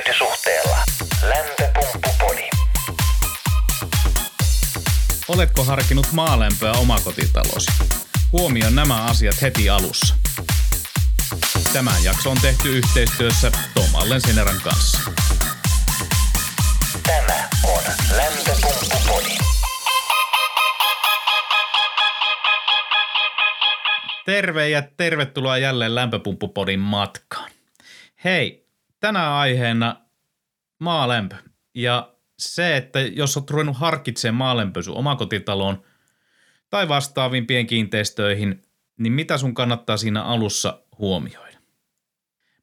hyötysuhteella. Lämpöpumppupodi. Oletko harkinnut maalämpöä omakotitalosi? Huomioon nämä asiat heti alussa. Tämän jakso on tehty yhteistyössä Tom Allen Seneran kanssa. Tämä on Lämpöpumppupodi. Terve ja tervetuloa jälleen Lämpöpumppupodin matkaan. Hei, tänään aiheena maalämpö. Ja se, että jos olet ruvennut harkitsemaan maalämpöä sun omakotitaloon tai vastaaviin pienkiinteistöihin, niin mitä sun kannattaa siinä alussa huomioida?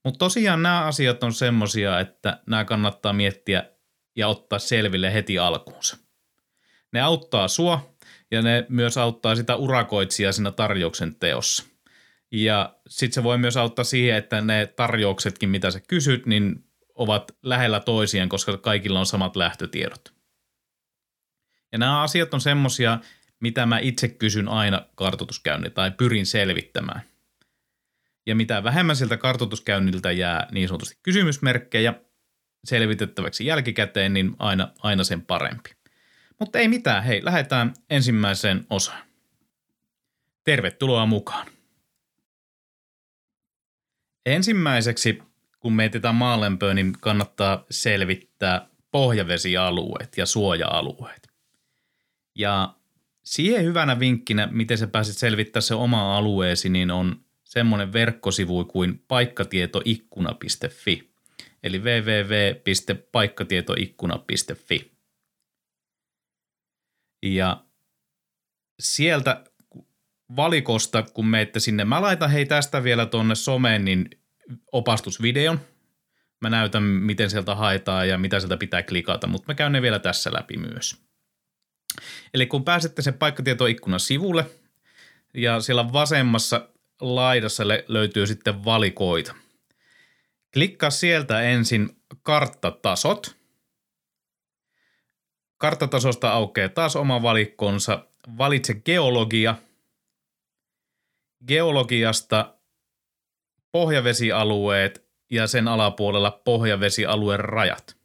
Mutta tosiaan nämä asiat on semmosia, että nämä kannattaa miettiä ja ottaa selville heti alkuunsa. Ne auttaa sua ja ne myös auttaa sitä urakoitsijaa siinä tarjouksen teossa. Ja sitten se voi myös auttaa siihen, että ne tarjouksetkin, mitä sä kysyt, niin ovat lähellä toisiaan, koska kaikilla on samat lähtötiedot. Ja nämä asiat on semmosia, mitä mä itse kysyn aina kartoituskäynnillä tai pyrin selvittämään. Ja mitä vähemmän siltä kartoituskäynniltä jää niin sanotusti kysymysmerkkejä selvitettäväksi jälkikäteen, niin aina, aina sen parempi. Mutta ei mitään, hei, lähdetään ensimmäiseen osaan. Tervetuloa mukaan. Ensimmäiseksi, kun mietitään maalämpöä, niin kannattaa selvittää pohjavesialueet ja suoja-alueet. Ja siihen hyvänä vinkkinä, miten sä pääset selvittämään se oma alueesi, niin on semmoinen verkkosivu kuin paikkatietoikkuna.fi. Eli www.paikkatietoikkuna.fi. Ja sieltä valikosta, kun meette sinne, mä laitan hei tästä vielä tuonne someen, niin opastusvideon. Mä näytän, miten sieltä haetaan ja mitä sieltä pitää klikata, mutta mä käyn ne vielä tässä läpi myös. Eli kun pääsette sen paikkatietoikkunan sivulle ja siellä vasemmassa laidassa löytyy sitten valikoita. Klikkaa sieltä ensin karttatasot. Karttatasosta aukeaa taas oma valikkonsa. Valitse geologia. Geologiasta pohjavesialueet ja sen alapuolella pohjavesialueen rajat.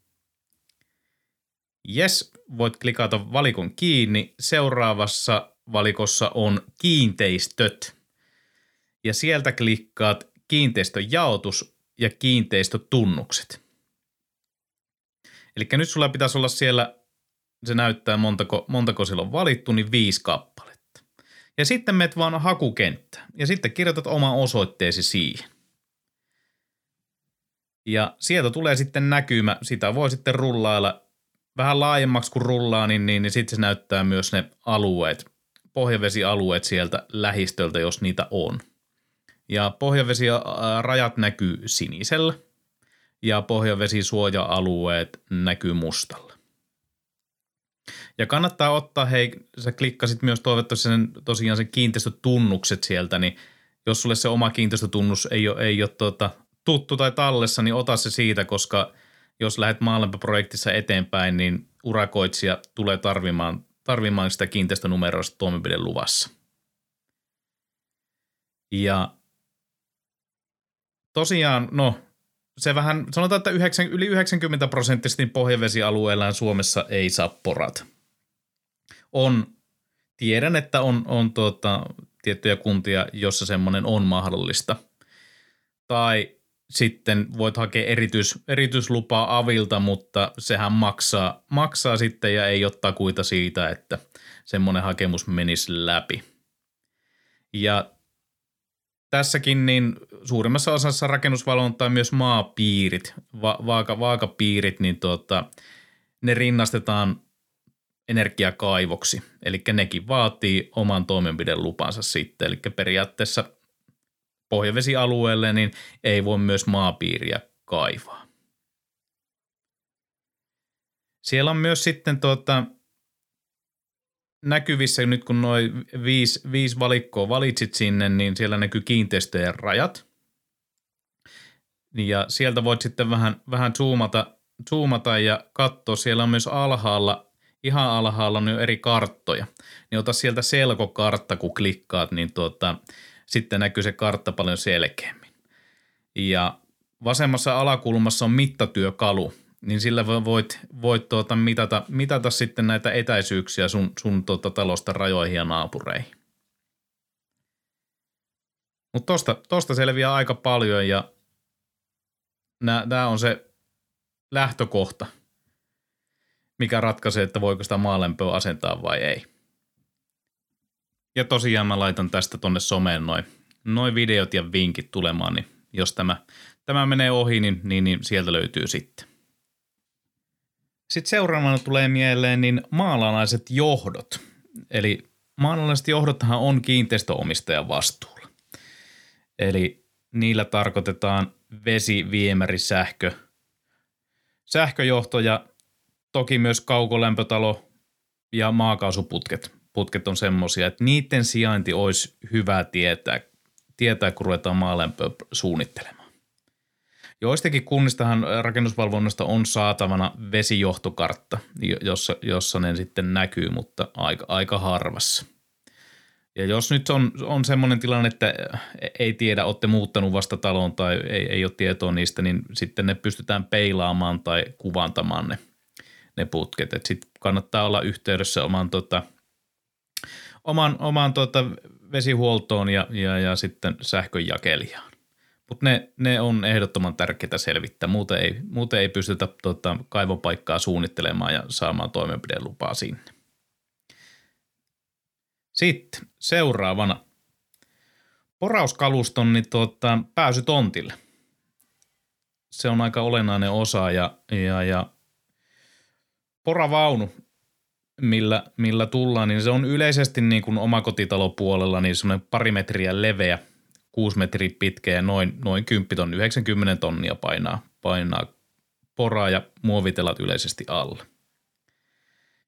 Yes, voit klikata valikon kiinni. Seuraavassa valikossa on kiinteistöt. Ja sieltä klikkaat kiinteistöjaotus ja kiinteistötunnukset. Eli nyt sulla pitäisi olla siellä, se näyttää montako, montako siellä on valittu, niin viisi kappaletta. Ja sitten menet vaan hakukenttä ja sitten kirjoitat oma osoitteesi siihen. Ja sieltä tulee sitten näkymä, sitä voi sitten rullailla vähän laajemmaksi kuin rullaa, niin, niin, niin sitten se näyttää myös ne alueet, pohjavesialueet sieltä lähistöltä, jos niitä on. Ja pohjavesirajat näkyy sinisellä ja pohjavesisuoja-alueet näkyy mustalla. Ja kannattaa ottaa, hei, sä klikkasit myös toivottavasti sen, tosiaan sen kiinteistötunnukset sieltä, niin jos sulle se oma kiinteistötunnus ei ole, ei ole tuota, tuttu tai tallessa, niin ota se siitä, koska jos lähdet maalämpöprojektissa eteenpäin, niin urakoitsija tulee tarvimaan, tarvimaan sitä kiinteistönumeroista toimenpideluvassa. Ja tosiaan, no se vähän, sanotaan, että 9, yli 90 prosenttisesti pohjavesialueellaan Suomessa ei saa porata. On, tiedän, että on, on tuota, tiettyjä kuntia, jossa semmoinen on mahdollista. Tai sitten voit hakea erityis, erityislupaa avilta, mutta sehän maksaa, maksaa sitten ja ei ole takuita siitä, että semmoinen hakemus menisi läpi. Ja tässäkin niin suurimmassa osassa rakennusvalvontaa myös maapiirit, va- vaaka, vaakapiirit, niin tuota, ne rinnastetaan energiakaivoksi. Eli nekin vaatii oman toimenpidelupansa sitten. Eli periaatteessa pohjavesialueelle, niin ei voi myös maapiiriä kaivaa. Siellä on myös sitten tuota, näkyvissä nyt kun noin viisi, viisi valikkoa valitsit sinne, niin siellä näkyy kiinteistöjen rajat. Ja sieltä voit sitten vähän, vähän zoomata, zoomata ja katsoa. Siellä on myös alhaalla, ihan alhaalla on jo eri karttoja. Niin ota sieltä selkokartta, kun klikkaat, niin tuota, sitten näkyy se kartta paljon selkeämmin. Ja vasemmassa alakulmassa on mittatyökalu, niin sillä voit, voit tuota mitata, mitata sitten näitä etäisyyksiä sun, sun tuota talosta rajoihin ja naapureihin. Mutta tosta, tosta selviää aika paljon ja tämä on se lähtökohta, mikä ratkaisee, että voiko sitä maalämpöä asentaa vai ei. Ja tosiaan mä laitan tästä tonne someen noin noi videot ja vinkit tulemaan, niin jos tämä, tämä menee ohi, niin, niin, niin sieltä löytyy sitten. Sitten seuraavana tulee mieleen niin maalalaiset johdot. Eli maalalaiset johdothan on kiinteistöomistajan vastuulla. Eli niillä tarkoitetaan vesi, viemäri, sähkö, sähköjohto ja toki myös kaukolämpötalo ja maakaasuputket putket on semmoisia, että niiden sijainti olisi hyvä tietää, tietää kun ruvetaan maalämpöä suunnittelemaan. Joistakin kunnistahan rakennusvalvonnasta on saatavana vesijohtokartta, jossa, jossa ne sitten näkyy, mutta aika, aika harvassa. Ja jos nyt on, on semmoinen tilanne, että ei tiedä, olette muuttanut vasta taloon tai ei, ei ole tietoa niistä, niin sitten ne pystytään peilaamaan tai kuvantamaan ne, ne putket. Sitten kannattaa olla yhteydessä oman, tota, oman, oman tota, vesihuoltoon ja, ja, ja sitten sähkönjakelijaan. Mutta ne, ne on ehdottoman tärkeää selvittää. Muuten ei, muuten ei pystytä tota, kaivopaikkaa suunnittelemaan ja saamaan toimenpidelupaa sinne. Sitten seuraavana. Porauskaluston niin tuota, pääsy tontille. Se on aika olennainen osa ja, ja, ja poravaunu, millä, millä tullaan, niin se on yleisesti niin kuin omakotitalopuolella niin semmoinen pari metriä leveä, kuusi metriä pitkä ja noin, noin 10 tonnia, 90 tonnia painaa, painaa poraa ja muovitelat yleisesti alle.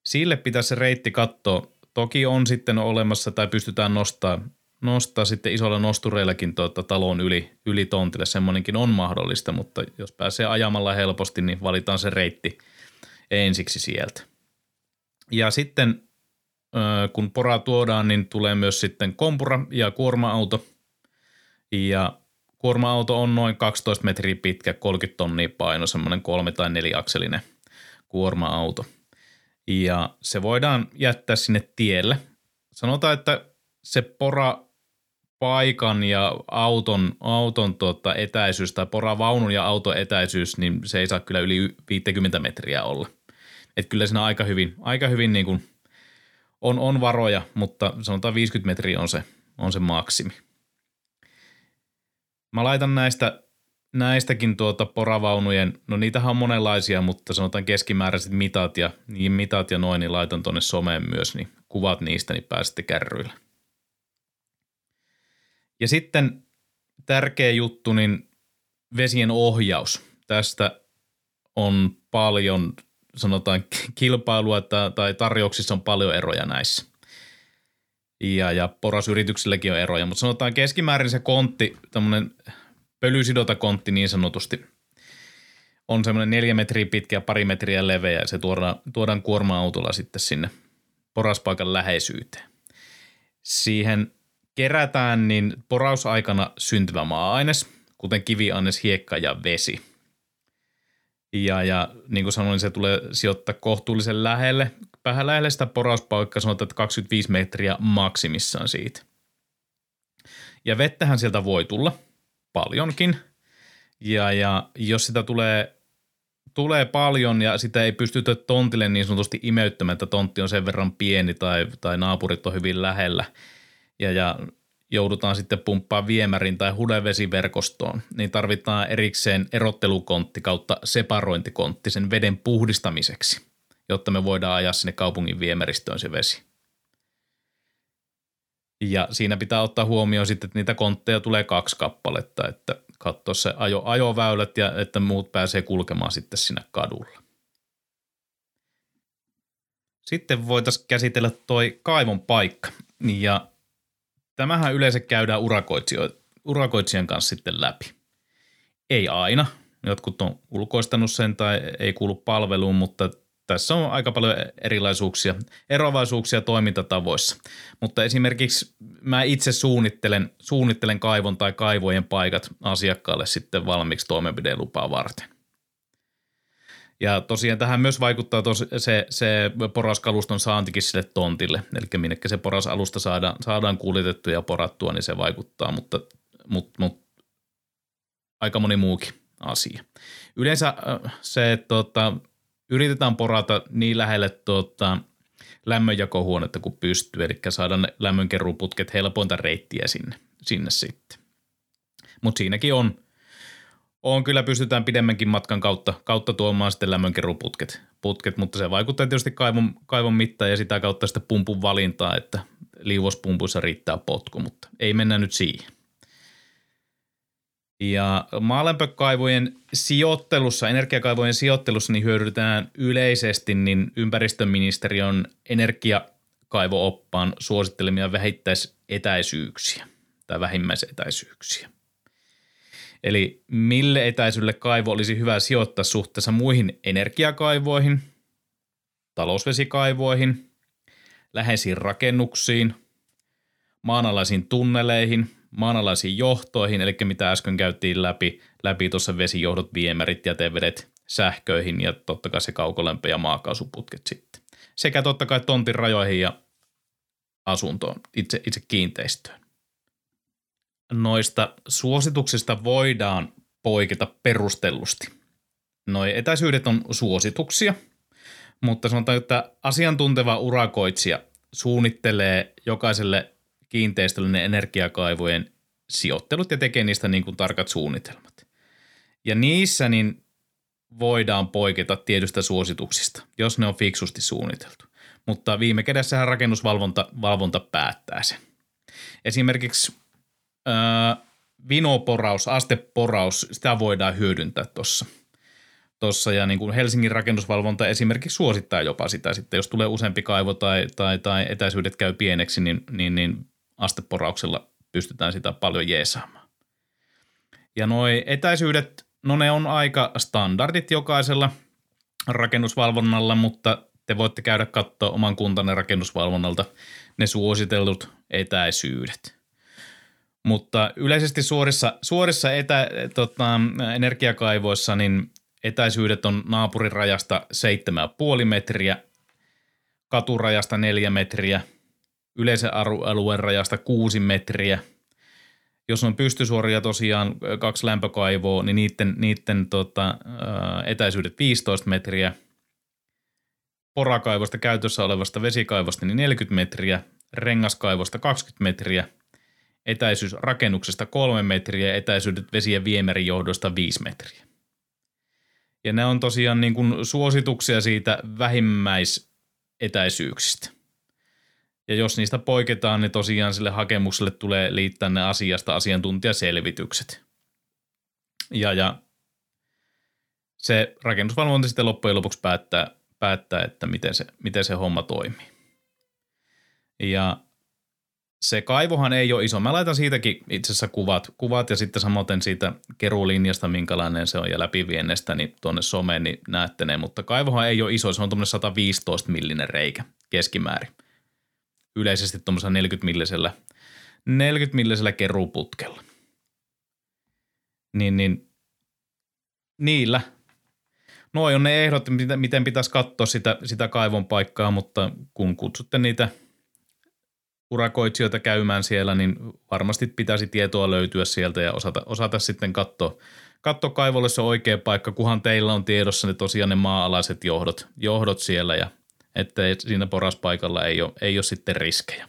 Sille pitäisi se reitti katsoa Toki on sitten olemassa tai pystytään nostaa, nostaa sitten isolla nostureillakin tuota talon yli, yli tontille. Semmoinenkin on mahdollista, mutta jos pääsee ajamalla helposti, niin valitaan se reitti ensiksi sieltä. Ja sitten kun pora tuodaan, niin tulee myös sitten kompura ja kuorma-auto. Ja kuorma-auto on noin 12 metriä pitkä, 30 tonnia paino, semmoinen kolme- tai neliakselinen kuorma-auto – ja se voidaan jättää sinne tielle. Sanotaan, että se pora paikan ja auton, auton tuota etäisyys tai poravaunun ja auton etäisyys, niin se ei saa kyllä yli 50 metriä olla. Et kyllä siinä aika hyvin, aika hyvin niin kuin on, on varoja, mutta sanotaan 50 metriä on se, on se maksimi. Mä laitan näistä näistäkin tuota poravaunujen, no niitähän on monenlaisia, mutta sanotaan keskimääräiset mitat ja, niin mitat ja noin, niin laitan tuonne someen myös, niin kuvat niistä, niin pääsette kärryille. Ja sitten tärkeä juttu, niin vesien ohjaus. Tästä on paljon, sanotaan kilpailua tai tarjouksissa on paljon eroja näissä. Ja, ja porasyrityksilläkin on eroja, mutta sanotaan keskimäärin se kontti, tämmöinen pölysidotakontti niin sanotusti on semmoinen neljä metriä pitkä ja pari metriä leveä ja se tuodaan, tuodaan kuorma-autolla sitten sinne poraspaikan läheisyyteen. Siihen kerätään niin porausaikana syntyvä maa-aines, kuten kiviannes, hiekka ja vesi. Ja, ja niin kuin sanoin, se tulee sijoittaa kohtuullisen lähelle, vähän lähelle sitä porauspaikkaa, sanotaan, että 25 metriä maksimissaan siitä. Ja vettähän sieltä voi tulla – paljonkin. Ja, ja jos sitä tulee, tulee paljon ja sitä ei pystytä tontille niin sanotusti imeyttämään, että tontti on sen verran pieni tai, tai naapurit on hyvin lähellä ja, ja joudutaan sitten pumppaa viemärin tai hudevesiverkostoon, niin tarvitaan erikseen erottelukontti kautta separointikontti sen veden puhdistamiseksi, jotta me voidaan ajaa sinne kaupungin viemäristöön se vesi. Ja siinä pitää ottaa huomioon sitten, että niitä kontteja tulee kaksi kappaletta, että katsoa se ajo, ajoväylät ja että muut pääsee kulkemaan sitten sinne kadulla. Sitten voitaisiin käsitellä toi kaivon paikka. Ja tämähän yleensä käydään urakoitsijan kanssa sitten läpi. Ei aina. Jotkut on ulkoistanut sen tai ei kuulu palveluun, mutta tässä on aika paljon erilaisuuksia, eroavaisuuksia toimintatavoissa. Mutta esimerkiksi mä itse suunnittelen, suunnittelen kaivon tai kaivojen paikat asiakkaalle sitten valmiiksi toimenpidelupaa varten. Ja tosiaan tähän myös vaikuttaa tos, se, se poraskaluston saantikin sille tontille, eli minnekä se porasalusta saadaan, saadaan kuljetettua ja porattua, niin se vaikuttaa, mutta, mutta, mutta aika moni muukin asia. Yleensä äh, se, tota, yritetään porata niin lähelle tuota, lämmönjakohuonetta kuin pystyy, eli saada ne lämmönkeruuputket helpointa reittiä sinne, sinne sitten. Mutta siinäkin on, on kyllä pystytään pidemmänkin matkan kautta, kautta tuomaan sitten lämmönkeruuputket, putket, mutta se vaikuttaa tietysti kaivon, kaivon mittaan ja sitä kautta sitten pumpun valintaa, että liuospumpuissa riittää potku, mutta ei mennä nyt siihen. Ja maalämpökaivojen sijoittelussa, energiakaivojen sijoittelussa niin hyödytetään yleisesti niin ympäristöministeriön energiakaivooppaan suosittelemia vähittäisetäisyyksiä tai vähimmäisetäisyyksiä. Eli mille etäisyydelle kaivo olisi hyvä sijoittaa suhteessa muihin energiakaivoihin, talousvesikaivoihin, läheisiin rakennuksiin, maanalaisiin tunneleihin – maanalaisiin johtoihin, eli mitä äsken käytiin läpi, läpi tuossa vesijohdot, viemärit, jätevedet, sähköihin ja totta kai se kaukolämpö ja maakaasuputket sitten. Sekä totta kai tontin rajoihin ja asuntoon, itse, itse kiinteistöön. Noista suosituksista voidaan poiketa perustellusti. Noi etäisyydet on suosituksia, mutta sanotaan, että asiantunteva urakoitsija suunnittelee jokaiselle kiinteistöllinen energiakaivojen sijoittelut ja tekee niistä niin kuin tarkat suunnitelmat. Ja niissä niin voidaan poiketa tietystä suosituksista, jos ne on fiksusti suunniteltu. Mutta viime kädessähän rakennusvalvonta valvonta päättää sen. Esimerkiksi ää, vinoporaus, asteporaus, sitä voidaan hyödyntää tuossa. Tossa, ja niin kuin Helsingin rakennusvalvonta esimerkiksi suosittaa jopa sitä sitten, jos tulee useampi kaivo tai, tai, tai etäisyydet käy pieneksi, niin, niin, niin asteporauksella pystytään sitä paljon jeesaamaan. Ja nuo etäisyydet, no ne on aika standardit jokaisella rakennusvalvonnalla, mutta te voitte käydä katsoa oman kuntanne rakennusvalvonnalta ne suositellut etäisyydet. Mutta yleisesti suorissa, suorissa etä, tota, energiakaivoissa niin etäisyydet on naapurin rajasta 7,5 metriä, katurajasta 4 metriä – yleisen alueen rajasta 6 metriä. Jos on pystysuoria tosiaan kaksi lämpökaivoa, niin niiden, niiden tota, etäisyydet 15 metriä. Porakaivosta käytössä olevasta vesikaivosta niin 40 metriä, rengaskaivosta 20 metriä, etäisyys rakennuksesta 3 metriä, etäisyydet vesien viemärijohdosta 5 metriä. Ja ne on tosiaan niin kuin suosituksia siitä vähimmäisetäisyyksistä. Ja jos niistä poiketaan, niin tosiaan sille hakemukselle tulee liittää ne asiasta asiantuntijaselvitykset. Ja, ja se rakennusvalvonta sitten loppujen lopuksi päättää, päättää että miten se, miten se homma toimii. Ja se kaivohan ei ole iso. Mä laitan siitäkin itse asiassa kuvat, kuvat ja sitten samoin siitä keruulinjasta, minkälainen se on ja läpiviennestä, niin tuonne someen niin näette ne. Mutta kaivohan ei ole iso, se on tuommoinen 115 millinen reikä keskimäärin yleisesti tuommoisella 40 millisellä, 40 millisellä keruuputkella. Niin, niin niillä. Noin on ne ehdot, miten pitäisi katsoa sitä, sitä kaivon paikkaa, mutta kun kutsutte niitä urakoitsijoita käymään siellä, niin varmasti pitäisi tietoa löytyä sieltä ja osata, osata sitten katsoa, katsoa kaivolle se oikea paikka, kunhan teillä on tiedossa ne tosiaan ne maa-alaiset johdot, johdot siellä ja – että siinä poraspaikalla ei ole, ei ole sitten riskejä.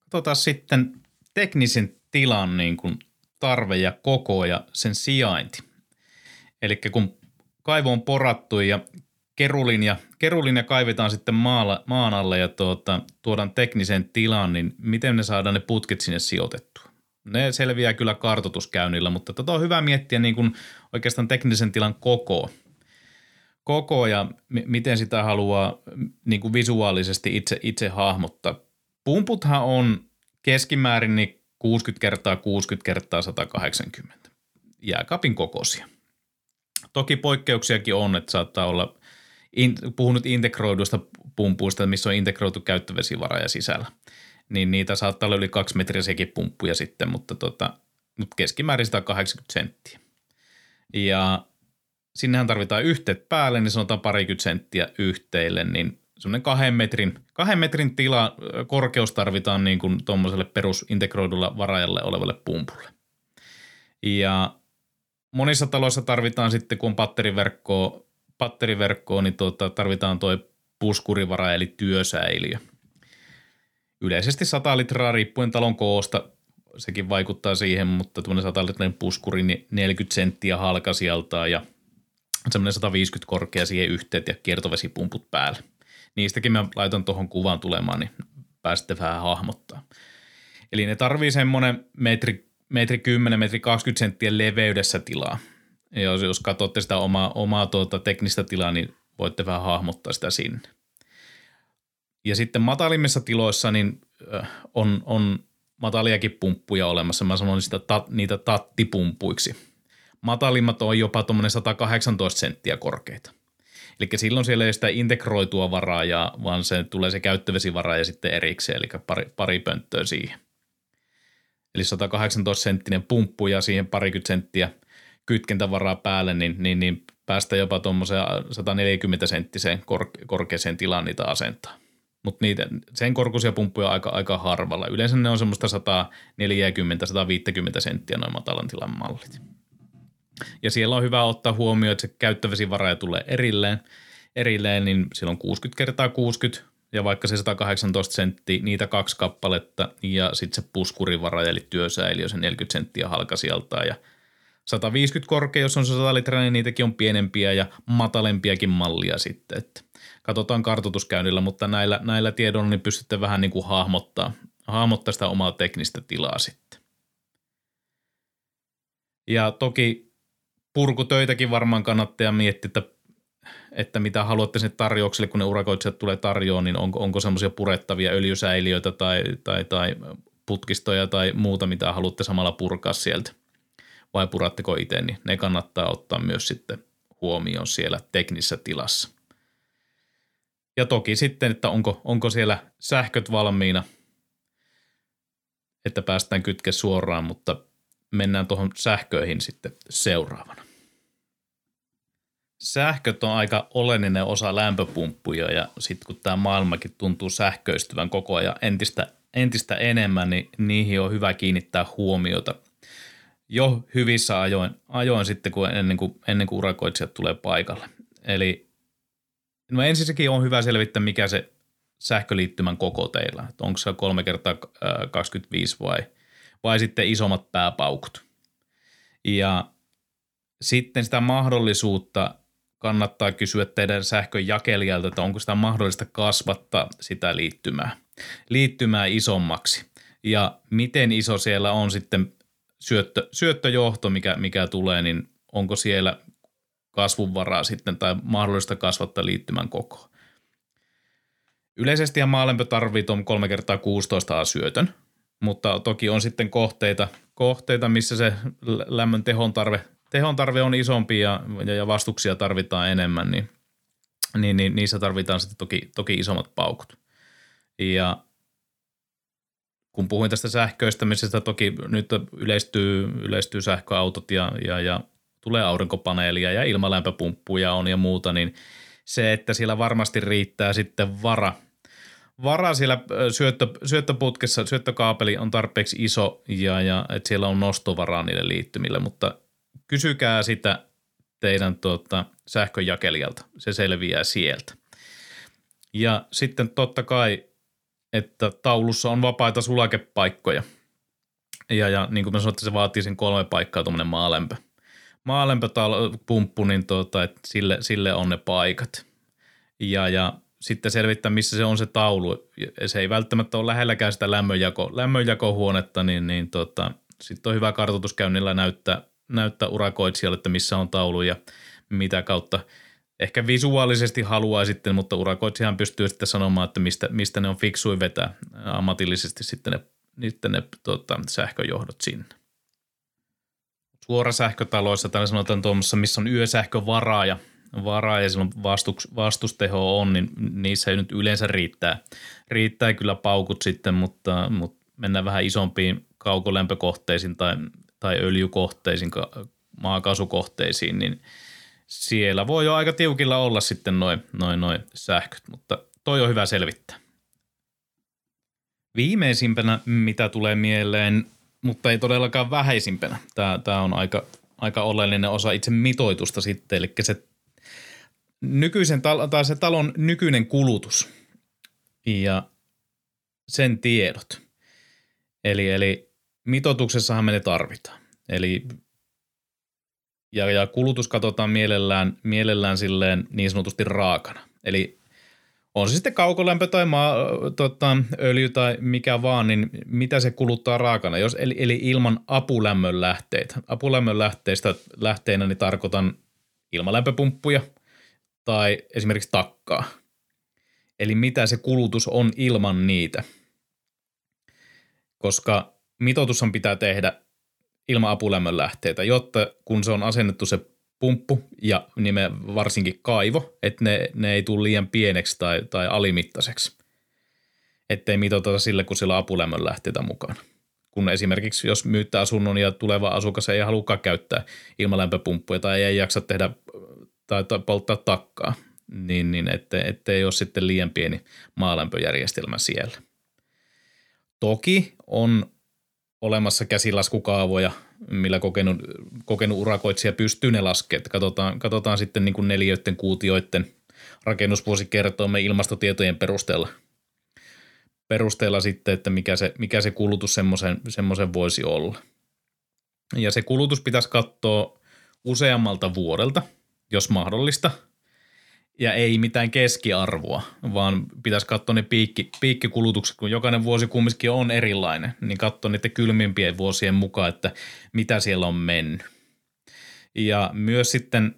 Katsotaan sitten teknisen tilan niin kuin tarve ja koko ja sen sijainti. Eli kun kaivo on porattu ja kerulinja, kerulinja kaivetaan sitten maalla, maan alle ja tuota, tuodaan teknisen tilan, niin miten ne saadaan ne putket sinne sijoitettua? Ne selviää kyllä kartotuskäynnillä, mutta tota on hyvä miettiä niin kuin oikeastaan teknisen tilan koko koko ja m- miten sitä haluaa niin kuin visuaalisesti itse, itse hahmottaa. Pumputhan on keskimäärin niin 60 kertaa 60 kertaa 180 jääkaapin kokoisia. Toki poikkeuksiakin on, että saattaa olla in, puhun nyt integroidusta pumpuista, missä on integroitu käyttövesivaraaja sisällä. Niin niitä saattaa olla yli kaksi metrisiäkin pumppuja sitten, mutta tota, mutta keskimäärin 180 senttiä. Ja sinnehän tarvitaan yhteet päälle, niin sanotaan parikymmentä senttiä yhteille, niin semmoinen kahden metrin, kahden metrin tila, korkeus tarvitaan niin kuin tuommoiselle perusintegroidulla varajalle olevalle pumpulle. Ja monissa taloissa tarvitaan sitten, kun on patteriverkkoa, patteriverkkoa niin tuota, tarvitaan tuo puskurivara eli työsäiliö. Yleisesti 100 litraa riippuen talon koosta sekin vaikuttaa siihen, mutta tuonne 100 litran puskuri, niin 40 senttiä halkasijaltaan ja semmoinen 150 korkea siihen yhteet ja kiertovesipumput päälle. Niistäkin mä laitan tuohon kuvaan tulemaan, niin pääsette vähän hahmottaa. Eli ne tarvii semmoinen metri, metri 10, metri 20 senttiä leveydessä tilaa. Ja jos, jos katsotte sitä omaa, omaa tuota teknistä tilaa, niin voitte vähän hahmottaa sitä sinne. Ja sitten matalimmissa tiloissa niin on, on mataliakin pumppuja olemassa. Mä sanoin sitä tat, niitä tattipumpuiksi. Matalimmat on jopa tuommoinen 118 senttiä korkeita. Eli silloin siellä ei ole sitä integroitua varaa, vaan se tulee se käyttövesivara ja sitten erikseen, eli pari, pari pönttöä siihen. Eli 118 senttinen pumppu ja siihen parikymmentä senttiä kytkentävaraa päälle, niin, niin, niin päästä jopa tuommoiseen 140 senttiseen korkeaseen tilaan niitä asentaa mutta niitä, sen korkuisia pumppuja aika, aika harvalla. Yleensä ne on semmoista 140-150 senttiä noin matalan tilan mallit. Ja siellä on hyvä ottaa huomioon, että se käyttövesivaraja tulee erilleen, erilleen niin siellä on 60 kertaa 60 ja vaikka se 118 senttiä, niitä kaksi kappaletta ja sitten se puskurivaraja eli työsäiliö se 40 senttiä halkasijaltaan ja 150 korkea, jos on se 100 litraa, niin niitäkin on pienempiä ja matalempiakin mallia sitten, että katsotaan kartoituskäynnillä, mutta näillä, näillä tiedoilla niin pystytte vähän niin kuin hahmottaa, hahmottaa sitä omaa teknistä tilaa sitten. Ja toki purkutöitäkin varmaan kannattaa miettiä, että, että mitä haluatte sinne tarjoukselle, kun ne urakoitsijat tulee tarjoon, niin onko, onko semmoisia purettavia öljysäiliöitä tai, tai, tai putkistoja tai muuta, mitä haluatte samalla purkaa sieltä. Vai puratteko itse, niin ne kannattaa ottaa myös sitten huomioon siellä teknisessä tilassa. Ja toki sitten, että onko, onko siellä sähköt valmiina, että päästään kytke suoraan, mutta mennään tuohon sähköihin sitten seuraavana. Sähköt on aika oleellinen osa lämpöpumppuja ja sitten kun tämä maailmakin tuntuu sähköistyvän koko ajan entistä, entistä enemmän, niin niihin on hyvä kiinnittää huomiota jo hyvissä ajoin, ajoin sitten, kun ennen, kuin ennen kuin urakoitsijat tulee paikalle. Eli No ensinnäkin on hyvä selvittää, mikä se sähköliittymän koko teillä. Että onko se 3 kertaa 25 vai, vai sitten isommat pääpaukut. Ja sitten sitä mahdollisuutta kannattaa kysyä teidän sähkön jakelijalta, että onko sitä mahdollista kasvattaa sitä liittymää, liittymää isommaksi. Ja miten iso siellä on sitten syöttö, syöttöjohto, mikä, mikä tulee, niin onko siellä kasvun varaa sitten tai mahdollista kasvattaa liittymän koko. Yleisesti maalämpö tarvitsee tuon 3 kertaa 16 syötön, mutta toki on sitten kohteita, kohteita missä se lämmön tehon tarve, tehon tarve on isompi ja, ja vastuksia tarvitaan enemmän, niin, niin, niin niissä tarvitaan sitten toki, toki isommat paukut. Ja kun puhuin tästä sähköistämisestä, toki nyt yleistyy, yleistyy sähköautot ja, ja, ja tulee aurinkopaneelia ja ilmalämpöpumppuja on ja muuta, niin se, että siellä varmasti riittää sitten vara, vara siellä syöttö, syöttöputkessa, syöttökaapeli on tarpeeksi iso ja, ja että siellä on nostovaraa niille liittymille, mutta kysykää sitä teidän tuota, sähköjakelijalta, se selviää sieltä. Ja sitten totta kai, että taulussa on vapaita sulakepaikkoja. Ja, ja niin kuin mä sanoin, että se vaatii sen kolme paikkaa tuommoinen maalämpö – maalämpöpumppu, niin tuota, että sille, sille on ne paikat. Ja, ja sitten selvittää, missä se on se taulu. Se ei välttämättä ole lähelläkään sitä lämmönjako, lämmönjakohuonetta, niin, niin tota, sitten on hyvä kartoituskäynnillä näyttää, näyttää urakoitsijalle, että missä on taulu ja mitä kautta ehkä visuaalisesti haluaa sitten, mutta urakoitsijahan pystyy sitten sanomaan, että mistä, mistä ne on fiksui vetää ammatillisesti sitten ne, sitten ne tota, sähköjohdot sinne suorasähkötaloissa, tai sanotaan tuommoissa, missä on yösähkövaraaja, varaa ja silloin vastuks, vastusteho on, niin niissä ei nyt yleensä riittää. Riittää kyllä paukut sitten, mutta, mutta mennään vähän isompiin kaukolämpökohteisiin tai, tai öljykohteisiin, maakaasukohteisiin, niin siellä voi jo aika tiukilla olla sitten noin noi, noi sähköt, mutta toi on hyvä selvittää. Viimeisimpänä, mitä tulee mieleen, mutta ei todellakaan vähäisimpänä, tämä, tämä on aika, aika oleellinen osa itse mitoitusta sitten, eli se, nykyisen, tai se talon nykyinen kulutus ja sen tiedot. Eli, eli mitoituksessahan me ne tarvitaan. Eli ja, ja kulutus katsotaan mielellään, mielellään silleen niin sanotusti raakana. Eli on se sitten kaukolämpö tai maa, tota, öljy tai mikä vaan, niin mitä se kuluttaa raakana. Jos, eli, eli ilman apulämmön lähteitä. Apulämmön lähteistä lähteinä niin tarkoitan ilmalämpöpumppuja tai esimerkiksi takkaa. Eli mitä se kulutus on ilman niitä. Koska mitoitushan pitää tehdä ilman apulämmön lähteitä, jotta kun se on asennettu se pumppu ja nime varsinkin kaivo, että ne, ne ei tule liian pieneksi tai, tai alimittaiseksi. Ettei mitota sille, kun sillä apulämmön lähteitä mukana. Kun esimerkiksi jos myyttää asunnon ja tuleva asukas ei halukaan käyttää ilmalämpöpumppuja tai ei jaksa tehdä tai, tai polttaa takkaa, niin, niin ettei, ettei ole sitten liian pieni maalämpöjärjestelmä siellä. Toki on olemassa käsilaskukaavoja, millä kokenut, kokenut urakoitsija pystyy ne laskemaan. Katsotaan, katsotaan sitten niin kuin neliöiden, kuutioiden rakennusvuosikertoimme ilmastotietojen perusteella, perusteella sitten, että mikä se, mikä se kulutus semmoisen voisi olla. Ja se kulutus pitäisi katsoa useammalta vuodelta, jos mahdollista – ja ei mitään keskiarvoa, vaan pitäisi katsoa ne piikki, piikkikulutukset, kun jokainen vuosi kumminkin on erilainen, niin katsoa niiden kylmimpien vuosien mukaan, että mitä siellä on mennyt. Ja myös sitten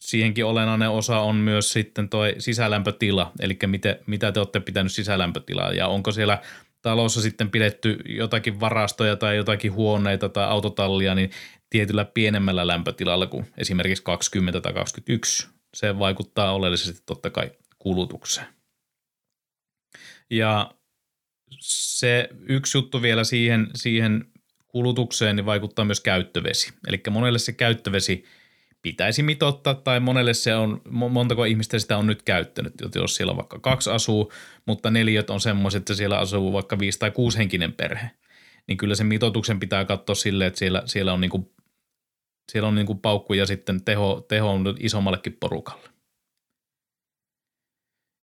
siihenkin olennainen osa on myös sitten toi sisälämpötila, eli mitä, mitä te olette pitänyt sisälämpötilaa ja onko siellä talossa sitten pidetty jotakin varastoja tai jotakin huoneita tai autotallia, niin tietyllä pienemmällä lämpötilalla kuin esimerkiksi 20 tai 21 se vaikuttaa oleellisesti totta kai kulutukseen. Ja se yksi juttu vielä siihen, siihen kulutukseen niin vaikuttaa myös käyttövesi. Eli monelle se käyttövesi pitäisi mitottaa tai monelle se on, montako ihmistä sitä on nyt käyttänyt, jos siellä vaikka kaksi asuu, mutta neljät on semmoiset, että siellä asuu vaikka viisi tai kuusi henkinen perhe, niin kyllä sen mitotuksen pitää katsoa silleen, että siellä, siellä on niinku siellä on niin kuin paukku ja sitten teho, teho on isommallekin porukalle.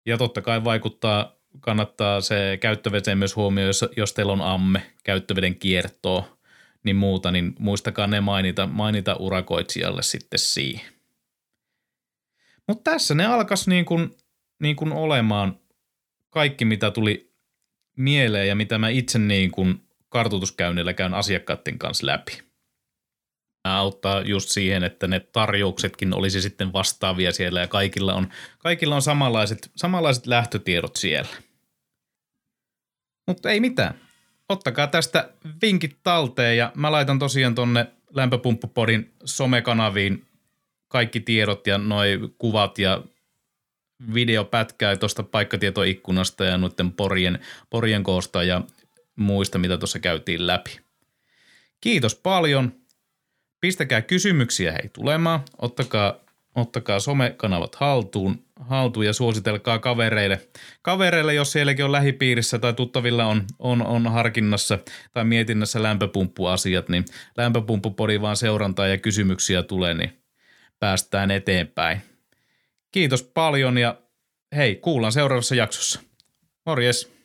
Ja totta kai vaikuttaa, kannattaa se käyttöveteen myös huomioon, jos, jos teillä on amme, käyttöveden kiertoa, niin muuta, niin muistakaa ne mainita, mainita urakoitsijalle sitten siihen. Mutta tässä ne alkas niin kuin, niin kuin olemaan kaikki, mitä tuli mieleen ja mitä mä itse niin kuin kartoituskäynnillä käyn asiakkaiden kanssa läpi auttaa just siihen, että ne tarjouksetkin olisi sitten vastaavia siellä ja kaikilla on, kaikilla on samanlaiset, samanlaiset lähtötiedot siellä. Mutta ei mitään. Ottakaa tästä vinkit talteen ja mä laitan tosiaan tonne lämpöpumppupodin somekanaviin kaikki tiedot ja noi kuvat ja videopätkää tuosta paikkatietoikkunasta ja noiden porien, porien koosta ja muista, mitä tuossa käytiin läpi. Kiitos paljon Pistäkää kysymyksiä hei tulemaan, ottakaa, ottakaa somekanavat haltuun, haltuun ja suositelkaa kavereille. Kavereille, jos sielläkin on lähipiirissä tai tuttavilla on, on, on harkinnassa tai mietinnässä lämpöpumppuasiat, niin lämpöpumppupodi vaan seurantaa ja kysymyksiä tulee, niin päästään eteenpäin. Kiitos paljon ja hei, kuullaan seuraavassa jaksossa. Morjes!